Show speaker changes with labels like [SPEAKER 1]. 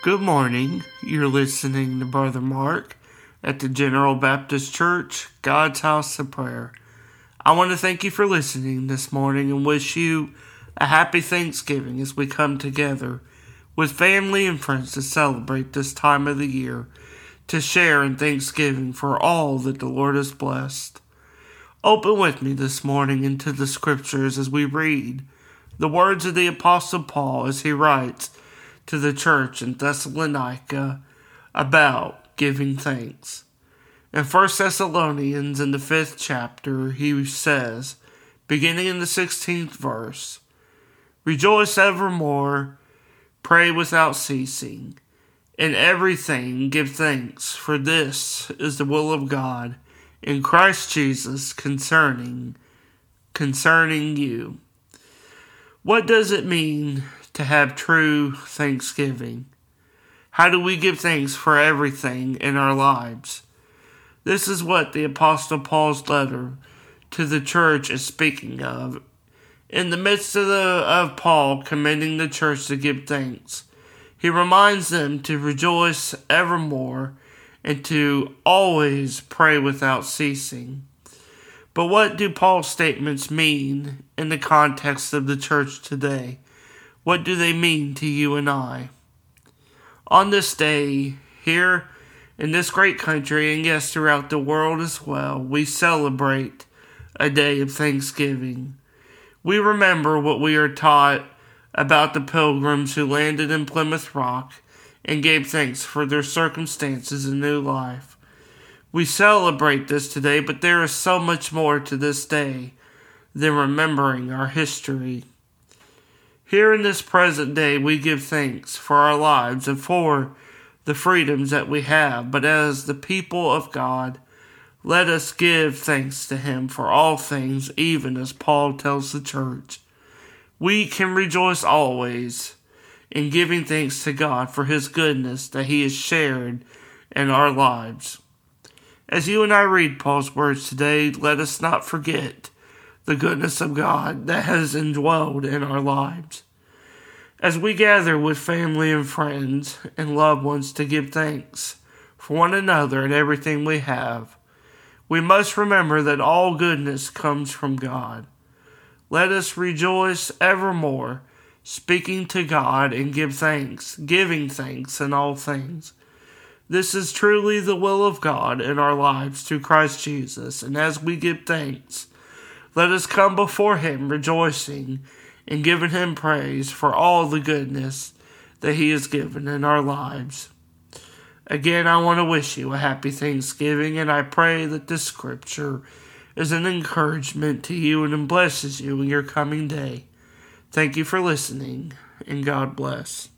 [SPEAKER 1] Good morning. You're listening to Brother Mark at the General Baptist Church, God's House of Prayer. I want to thank you for listening this morning and wish you a happy Thanksgiving as we come together with family and friends to celebrate this time of the year, to share in thanksgiving for all that the Lord has blessed. Open with me this morning into the scriptures as we read the words of the Apostle Paul as he writes to the church in Thessalonica about giving thanks. In 1 Thessalonians, in the fifth chapter, he says, beginning in the 16th verse, Rejoice evermore, pray without ceasing. In everything give thanks, for this is the will of God in Christ Jesus concerning concerning you. What does it mean to have true thanksgiving? How do we give thanks for everything in our lives? This is what the Apostle Paul's letter to the church is speaking of. In the midst of, the, of Paul commending the church to give thanks, he reminds them to rejoice evermore and to always pray without ceasing. But what do Paul's statements mean in the context of the church today? What do they mean to you and I? On this day, here in this great country, and yes, throughout the world as well, we celebrate a day of thanksgiving. We remember what we are taught about the pilgrims who landed in Plymouth Rock and gave thanks for their circumstances and new life. We celebrate this today, but there is so much more to this day than remembering our history. Here in this present day, we give thanks for our lives and for the freedoms that we have, but as the people of God, let us give thanks to Him for all things, even as Paul tells the church. We can rejoice always in giving thanks to God for His goodness that He has shared in our lives. As you and I read Paul's words today, let us not forget the goodness of God that has indwelled in our lives. As we gather with family and friends and loved ones to give thanks for one another and everything we have, we must remember that all goodness comes from God. Let us rejoice evermore, speaking to God and give thanks, giving thanks in all things. This is truly the will of God in our lives through Christ Jesus, and as we give thanks, let us come before Him rejoicing and giving Him praise for all the goodness that He has given in our lives. Again, I want to wish you a happy Thanksgiving, and I pray that this scripture is an encouragement to you and blesses you in your coming day. Thank you for listening, and God bless.